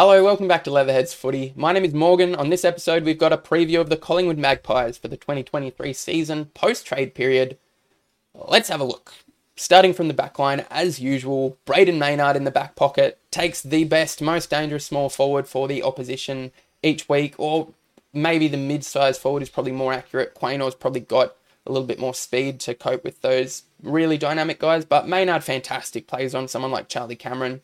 Hello, welcome back to Leatherheads Footy. My name is Morgan. On this episode, we've got a preview of the Collingwood Magpies for the 2023 season post trade period. Let's have a look. Starting from the back line, as usual, Brayden Maynard in the back pocket takes the best, most dangerous small forward for the opposition each week, or maybe the mid sized forward is probably more accurate. Quaynor's probably got a little bit more speed to cope with those really dynamic guys, but Maynard fantastic plays on someone like Charlie Cameron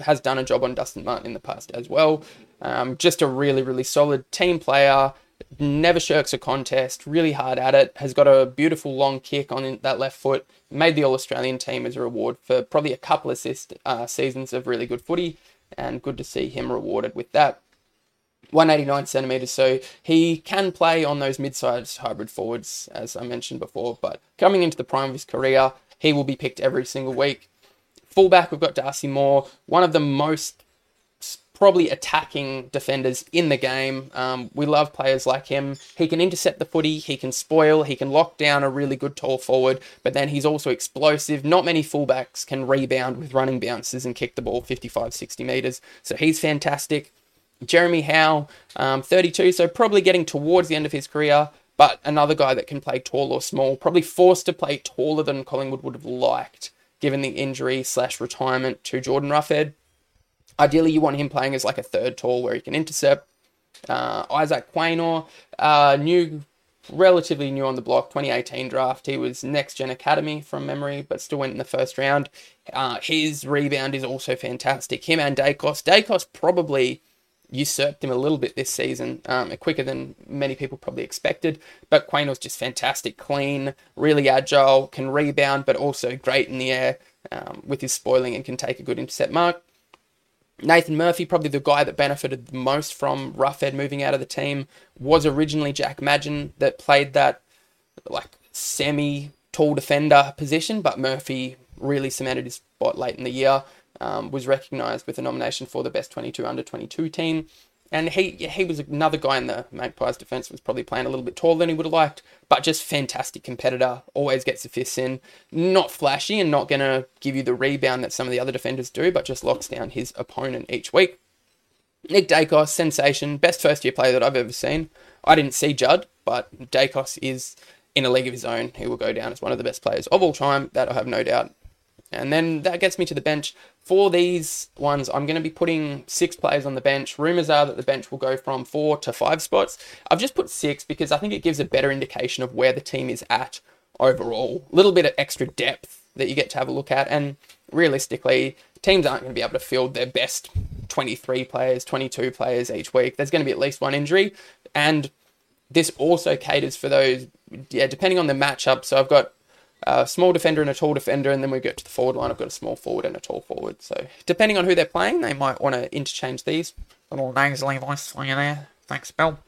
has done a job on Dustin Martin in the past as well. Um, just a really, really solid team player. Never shirks a contest, really hard at it, has got a beautiful long kick on that left foot. Made the All Australian team as a reward for probably a couple of assist uh, seasons of really good footy, and good to see him rewarded with that. 189 centimeters, so he can play on those mid-sized hybrid forwards, as I mentioned before. But coming into the prime of his career, he will be picked every single week. Fullback, we've got Darcy Moore, one of the most probably attacking defenders in the game. Um, we love players like him. He can intercept the footy, he can spoil, he can lock down a really good tall forward, but then he's also explosive. Not many fullbacks can rebound with running bounces and kick the ball 55, 60 metres. So he's fantastic. Jeremy Howe, um, 32, so probably getting towards the end of his career, but another guy that can play tall or small, probably forced to play taller than Collingwood would have liked given the injury slash retirement to Jordan Roughead. Ideally, you want him playing as like a third tall where he can intercept. Uh, Isaac Quaynor, uh, new, relatively new on the block, 2018 draft. He was next gen academy from memory, but still went in the first round. Uh, his rebound is also fantastic. Him and Daicos. Daicos probably usurped him a little bit this season, um, quicker than many people probably expected. But Quain was just fantastic, clean, really agile, can rebound, but also great in the air um, with his spoiling and can take a good intercept mark. Nathan Murphy, probably the guy that benefited the most from Roughead moving out of the team, was originally Jack Madgen that played that like semi tall defender position, but Murphy really cemented his spot late in the year um, was recognised with a nomination for the best 22 under 22 team. And he he was another guy in the Magpies defence was probably playing a little bit taller than he would have liked, but just fantastic competitor. Always gets the fists in. Not flashy and not going to give you the rebound that some of the other defenders do, but just locks down his opponent each week. Nick Daicos, sensation, best first year player that I've ever seen. I didn't see Judd, but Daicos is in a league of his own. He will go down as one of the best players of all time. That I have no doubt. And then that gets me to the bench. For these ones, I'm going to be putting six players on the bench. Rumours are that the bench will go from four to five spots. I've just put six because I think it gives a better indication of where the team is at overall. A little bit of extra depth that you get to have a look at. And realistically, teams aren't going to be able to field their best 23 players, 22 players each week. There's going to be at least one injury. And this also caters for those, yeah, depending on the matchup. So I've got a small defender and a tall defender, and then we get to the forward line. I've got a small forward and a tall forward. So depending on who they're playing, they might want to interchange these. Little nasally voice for you there. Thanks, Bell.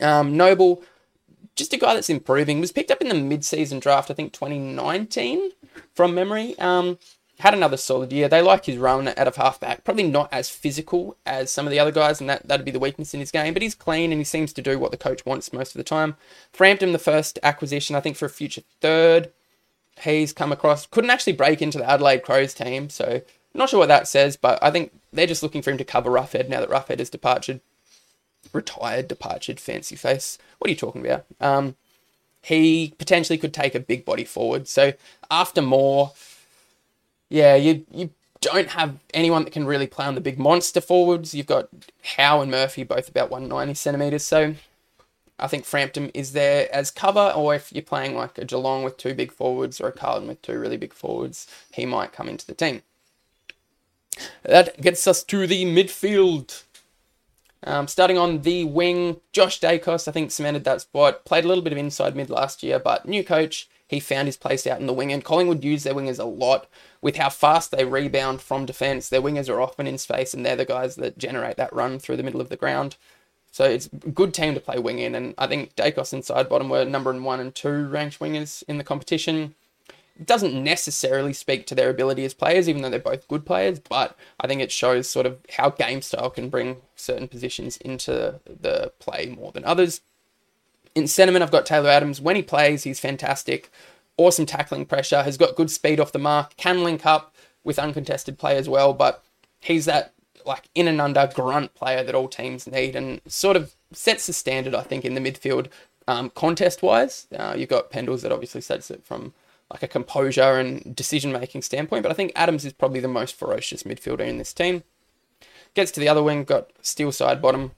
Um, Noble, just a guy that's improving. Was picked up in the mid-season draft, I think 2019 from memory. Um, had another solid year. They like his run out of halfback. Probably not as physical as some of the other guys, and that, that'd be the weakness in his game. But he's clean and he seems to do what the coach wants most of the time. Frampton, the first acquisition, I think, for a future third. He's come across, couldn't actually break into the Adelaide Crows team, so not sure what that says, but I think they're just looking for him to cover Roughead now that Roughead has departed. Retired, departed, fancy face. What are you talking about? Um, he potentially could take a big body forward. So after Moore yeah, you you don't have anyone that can really play on the big monster forwards. You've got Howe and Murphy, both about 190 centimetres. So I think Frampton is there as cover, or if you're playing like a Geelong with two big forwards or a Carlton with two really big forwards, he might come into the team. That gets us to the midfield. Um, starting on the wing, Josh Daicos, I think, cemented that spot. Played a little bit of inside mid last year, but new coach, he found his place out in the wing. And Collingwood use their wingers a lot with how fast they rebound from defence. Their wingers are often in space, and they're the guys that generate that run through the middle of the ground. So it's a good team to play wing in, and I think Daicos and Sidebottom were number one and two ranked wingers in the competition. Doesn't necessarily speak to their ability as players, even though they're both good players, but I think it shows sort of how game style can bring certain positions into the play more than others. In sentiment, I've got Taylor Adams. When he plays, he's fantastic awesome tackling pressure, has got good speed off the mark, can link up with uncontested play as well, but he's that like in and under grunt player that all teams need, and sort of sets the standard, I think, in the midfield um, contest wise. Uh, you've got Pendles that obviously sets it from like a composure and decision making standpoint, but I think Adams is probably the most ferocious midfielder in this team. Gets to the other wing, got Steele Sidebottom.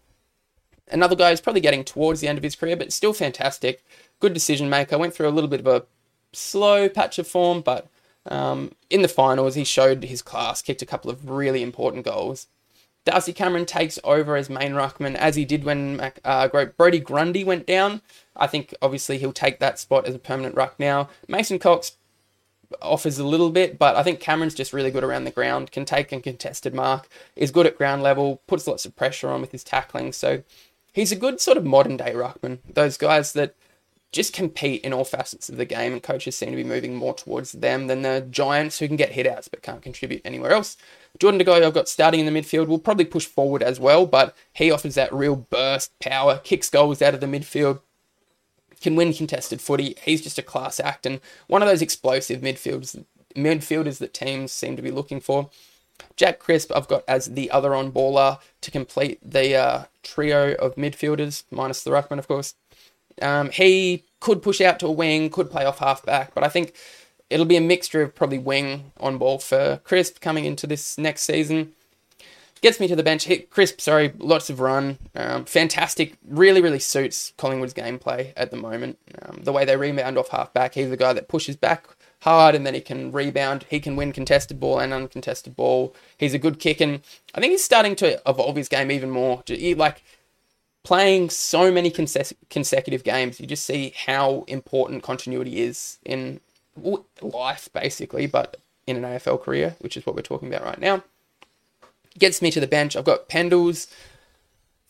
Another guy who's probably getting towards the end of his career, but still fantastic. Good decision maker. Went through a little bit of a slow patch of form, but um, in the finals, he showed his class, kicked a couple of really important goals. Darcy Cameron takes over as main ruckman, as he did when uh, Brodie Grundy went down. I think obviously he'll take that spot as a permanent ruck now. Mason Cox offers a little bit, but I think Cameron's just really good around the ground, can take a contested mark, is good at ground level, puts lots of pressure on with his tackling. So he's a good sort of modern day ruckman. Those guys that just compete in all facets of the game, and coaches seem to be moving more towards them than the giants who can get hit outs but can't contribute anywhere else. Jordan De Goey, I've got starting in the midfield, will probably push forward as well, but he offers that real burst, power, kicks goals out of the midfield, can win contested footy. He's just a class act and one of those explosive midfielders, midfielders that teams seem to be looking for. Jack Crisp, I've got as the other on baller to complete the uh, trio of midfielders, minus the ruckman, of course. Um, he could push out to a wing, could play off half back, but I think it'll be a mixture of probably wing on ball for Crisp coming into this next season. Gets me to the bench. Hit Crisp, sorry, lots of run. Um, fantastic. Really, really suits Collingwood's gameplay at the moment. Um, the way they rebound off half back, he's the guy that pushes back hard and then he can rebound. He can win contested ball and uncontested ball. He's a good kick and I think he's starting to evolve his game even more. Like playing so many consecutive games, you just see how important continuity is in life, basically, but in an AFL career, which is what we're talking about right now. Gets me to the bench. I've got Pendles,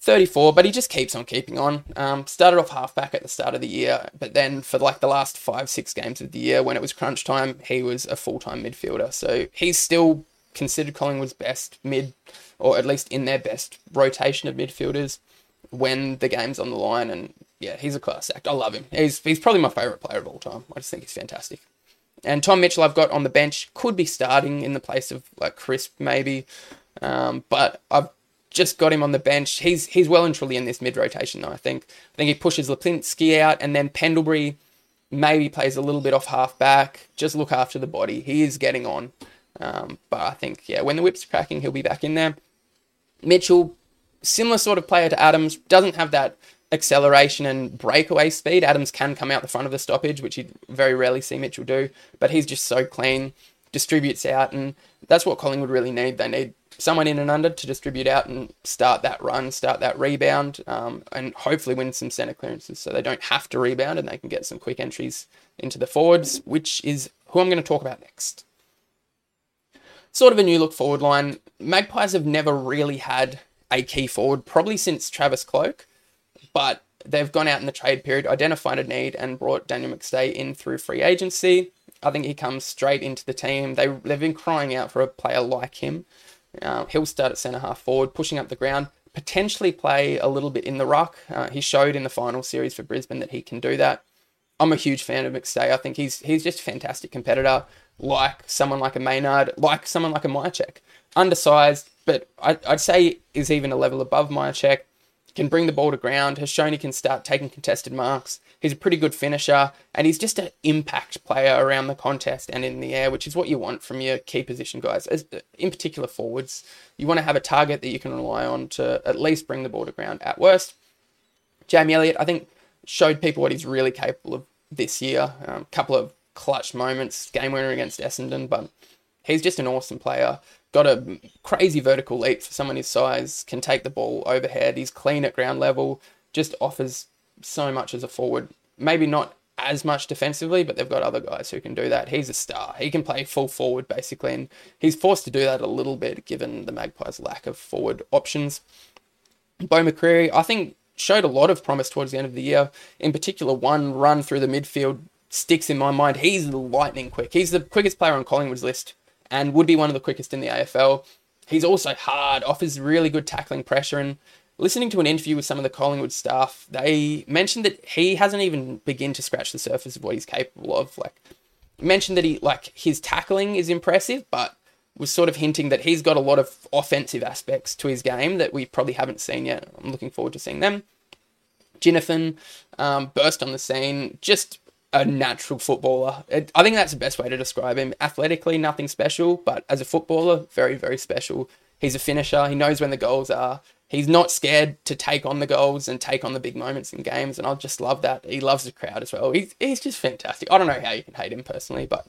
34, but he just keeps on keeping on. Um, started off halfback at the start of the year, but then for like the last five, six games of the year, when it was crunch time, he was a full time midfielder. So he's still considered Collingwood's best mid, or at least in their best rotation of midfielders when the game's on the line. And yeah, he's a class act. I love him. He's he's probably my favourite player of all time. I just think he's fantastic. And Tom Mitchell, I've got on the bench, could be starting in the place of like Crisp maybe, um, but I've just got him on the bench. He's he's well and truly in this mid rotation though. I think I think he pushes Lipinski out, and then Pendlebury maybe plays a little bit off half back. Just look after the body. He is getting on, um, but I think yeah, when the whip's cracking, he'll be back in there. Mitchell similar sort of player to Adams, doesn't have that acceleration and breakaway speed. Adams can come out the front of the stoppage, which you very rarely see Mitchell do, but he's just so clean, distributes out, and that's what Collingwood really need. They need someone in and under to distribute out and start that run, start that rebound, um, and hopefully win some centre clearances so they don't have to rebound and they can get some quick entries into the forwards, which is who I'm going to talk about next. Sort of a new look forward line. Magpies have never really had a key forward, probably since Travis Cloke, but they've gone out in the trade period, identified a need, and brought Daniel McStay in through free agency. I think he comes straight into the team. They, they've been crying out for a player like him. Uh, he'll start at centre half forward, pushing up the ground, potentially play a little bit in the ruck. Uh, he showed in the final series for Brisbane that he can do that. I'm a huge fan of McStay. I think he's he's just a fantastic competitor, like someone like a Maynard, like someone like a Mihocek. Undersized, but I, would say is even a level above Mihocek. Can bring the ball to ground, has shown he can start taking contested marks. He's a pretty good finisher, and he's just an impact player around the contest and in the air, which is what you want from your key position guys. As, in particular, forwards. You want to have a target that you can rely on to at least bring the ball to ground at worst. Jamie Elliott, I think, showed people what he's really capable of this year. A um, couple of clutch moments, game winner against Essendon, but he's just an awesome player got a crazy vertical leap for someone his size, can take the ball overhead, he's clean at ground level, just offers so much as a forward. Maybe not as much defensively, but they've got other guys who can do that. He's a star. He can play full forward basically, and he's forced to do that a little bit given the Magpies' lack of forward options. Beau McCreery, I think, showed a lot of promise towards the end of the year. In particular, one run through the midfield sticks in my mind. He's lightning quick. He's the quickest player on Collingwood's list and would be one of the quickest in the AFL. He's also hard, offers really good tackling pressure. And listening to an interview with some of the Collingwood staff, they mentioned that he hasn't even begun to scratch the surface of what he's capable of. Like, mentioned that he like his tackling is impressive, but was sort of hinting that he's got a lot of offensive aspects to his game that we probably haven't seen yet. I'm looking forward to seeing them. Ginnivan um, burst on the scene, just a natural footballer. It, I think that's the best way to describe him. Athletically, nothing special, but as a footballer, very, very special. He's a finisher. He knows when the goals are. He's not scared to take on the goals and take on the big moments in games, and I just love that. He loves the crowd as well. He's, he's just fantastic. I don't know how you can hate him personally, but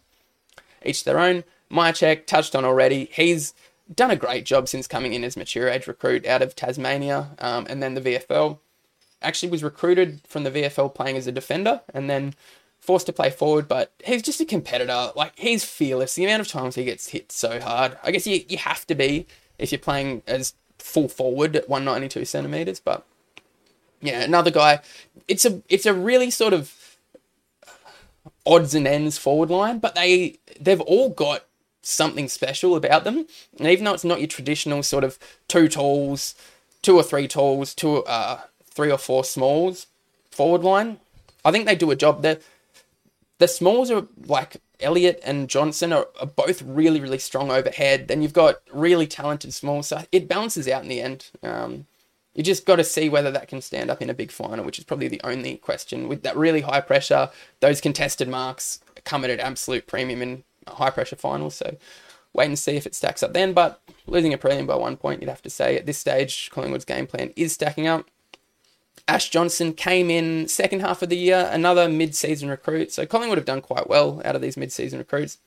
each their own. Mihocek touched on already. He's done a great job since coming in as mature age recruit out of Tasmania um, and then the VFL. Actually, was recruited from the VFL playing as a defender and then forced to play forward. But he's just a competitor. Like he's fearless. The amount of times he gets hit so hard. I guess you you have to be if you're playing as full forward at 192 centimeters. But yeah, another guy. It's a it's a really sort of odds and ends forward line, but they they've all got something special about them. And even though it's not your traditional sort of two talls, two or three talls, two uh three or four smalls forward line, I think they do a job. The the smalls are like Elliott and Johnson are, are both really really strong overhead. Then you've got really talented smalls, so it balances out in the end. Um, you just got to see whether that can stand up in a big final, which is probably the only question. With that really high pressure, those contested marks come at an absolute premium in high pressure finals. So wait and see if it stacks up then. But losing a prelim by one point, you'd have to say at this stage, Collingwood's game plan is stacking up. Ash Johnson came in second half of the year, another mid-season recruit. So Collingwood have done quite well out of these mid-season recruits.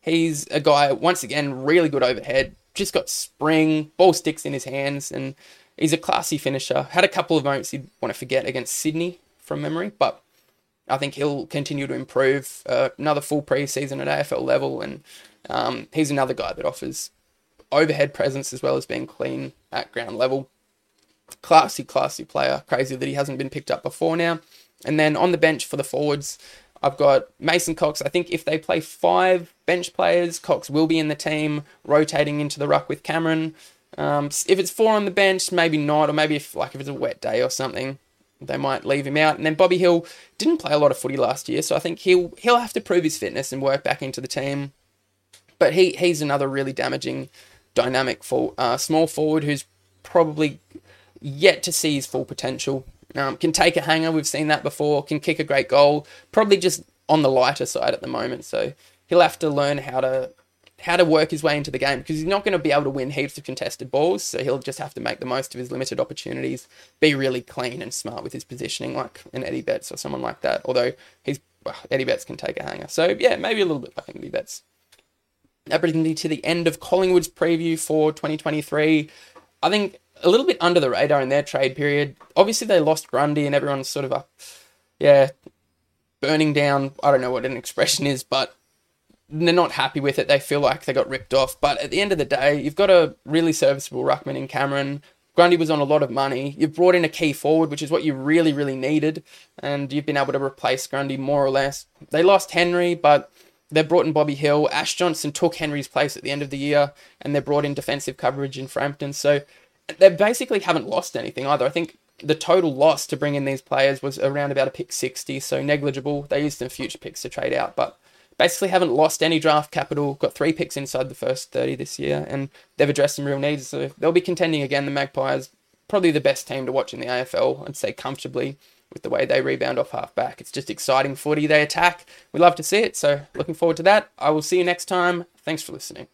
He's a guy once again really good overhead, just got spring, ball sticks in his hands, and he's a classy finisher. Had a couple of moments you'd want to forget against Sydney from memory, but I think he'll continue to improve. Uh, another full preseason at AFL level, and um, he's another guy that offers overhead presence as well as being clean at ground level. Classy, classy player. Crazy that he hasn't been picked up before now. And then on the bench for the forwards, I've got Mason Cox. I think if they play five bench players, Cox will be in the team, rotating into the ruck with Cameron. Um, if it's four on the bench, maybe not, or maybe if like if it's a wet day or something, they might leave him out. And then Bobby Hill didn't play a lot of footy last year, so I think he'll he'll have to prove his fitness and work back into the team. But he he's another really damaging, dynamic for uh, small forward who's probably yet to see his full potential. Um, can take a hanger, we've seen that before. Can kick a great goal, probably just on the lighter side at the moment. So he'll have to learn how to how to work his way into the game because he's not going to be able to win heaps of contested balls. So he'll just have to make the most of his limited opportunities, be really clean and smart with his positioning, like an Eddie Betts or someone like that. Although he's well, Eddie Betts can take a hanger, so yeah, maybe a little bit like Eddie Betts. That brings me to the end of Collingwood's preview for 2023. I think a little bit under the radar in their trade period. Obviously, they lost Grundy, and everyone's sort of up, yeah, burning down. I don't know what an expression is, but they're not happy with it. They feel like they got ripped off. But at the end of the day, you've got a really serviceable ruckman in Cameron. Grundy was on a lot of money. You've brought in a key forward, which is what you really, really needed, and you've been able to replace Grundy more or less. They lost Henry, but they brought in Bobby Hill. Ash Johnson took Henry's place at the end of the year, and they brought in defensive coverage in Frampton. So they basically haven't lost anything either. I think the total loss to bring in these players was around about a pick 60, so negligible. They used some future picks to trade out, but basically haven't lost any draft capital, got three picks inside the first 30 this year, and they've addressed some real needs. So they'll be contending again. The Magpies, probably the best team to watch in the AFL, I'd say comfortably with the way they rebound off half back. It's just exciting footy. They attack. We love to see it. So looking forward to that. I will see you next time. Thanks for listening.